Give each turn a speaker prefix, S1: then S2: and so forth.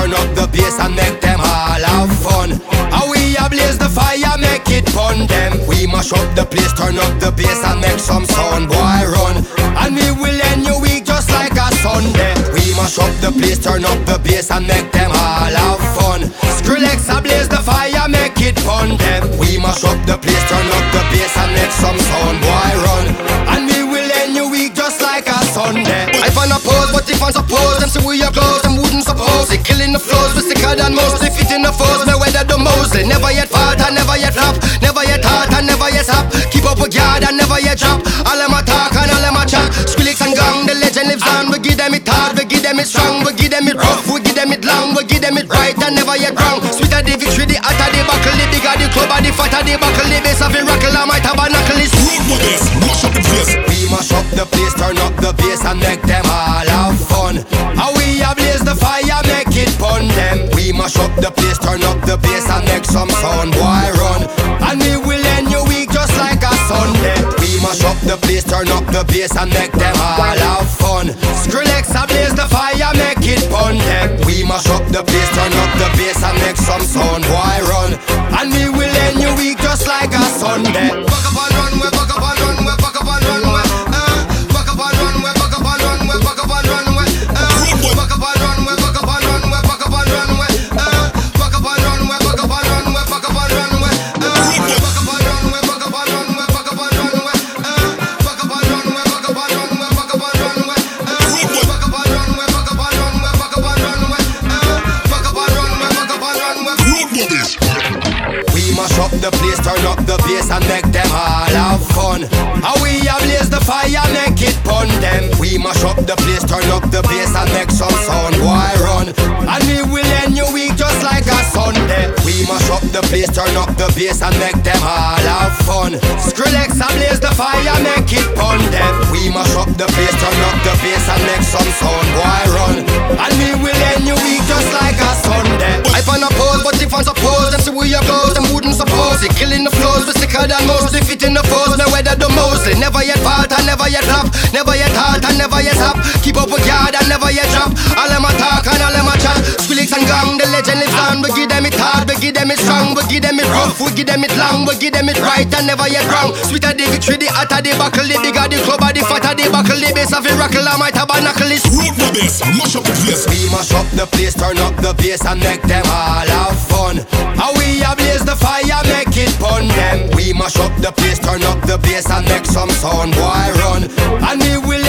S1: turn up the bass and make them all have fun. How we ablaze the fire, make it fun them. We mash up the place, turn up the bass and make some sound, boy run. And we will end your week just like a Sunday. We mash up the place, turn up the bass and make them all have fun. Skrillex ablaze the fire, make it fun them. We mash up the place, turn up the bass and make some sound, boy run. And we will end your week just like a Sunday. I find a pose, but if I suppose them say we are close, Killing the flows, we sicker than most. If in the foes, me weather the Mosley. Never yet fought, I never yet flop. Never yet hot, I never yet stop. Keep up with yard, I never yet drop. All them a talk and all them a chat. Skrillex and gang, the legend lives on. We give them it hard, we give them it strong, we give them it rough, we give them it long, we give them it right and never yet wrong. Sweeter the victory, the hotter the buckle, the bigger the club, and the fatter the buckle, the bass of the rockle, I might tabernacle is.
S2: Road with this, mash up the place.
S1: We mash up the place, turn up the bass and make them mash up the place, turn up the bass and make some sound, boy run. And we will end your week just like a Sunday. We mash up the place, turn up the bass and make them all have fun. Mash up the place, turn up the bass and make them all have fun. How we ablaze the fire, make it fun them. We mash up the place, turn up the bass and make some sound, boy run. And we will end your week just like a Sunday. We mash up the place, turn up the bass and make them all have fun. Skrillex ablaze the fire, make it fun them. We mash up the place, turn up the bass and make some sound, wouldn't. Killing the flows, we sicker than most. If it in the foes, no weather the mostly. Never yet fought, I never yet flop. Never yet hot, I never yet stop. Keep up with yard, I never yet drop. All them a talk and all them a chat. Skrillex and gang, the legend lives on. We give them it hard, we give them it strong, we give them it rough, we give them it long, we give them it right and never yet wrong. Sweeter the victory, the hotter the buckle, the bigger the club, the fatter the buckle, the bass of the rockle, I might tabernacle is.
S2: Road with this, mash up the place.
S1: We mash up the place, turn up the bass and make them all have fun. How we ablaze the fire, fun them. We mash up the place, turn up the bass and make some sound, boy run. And we will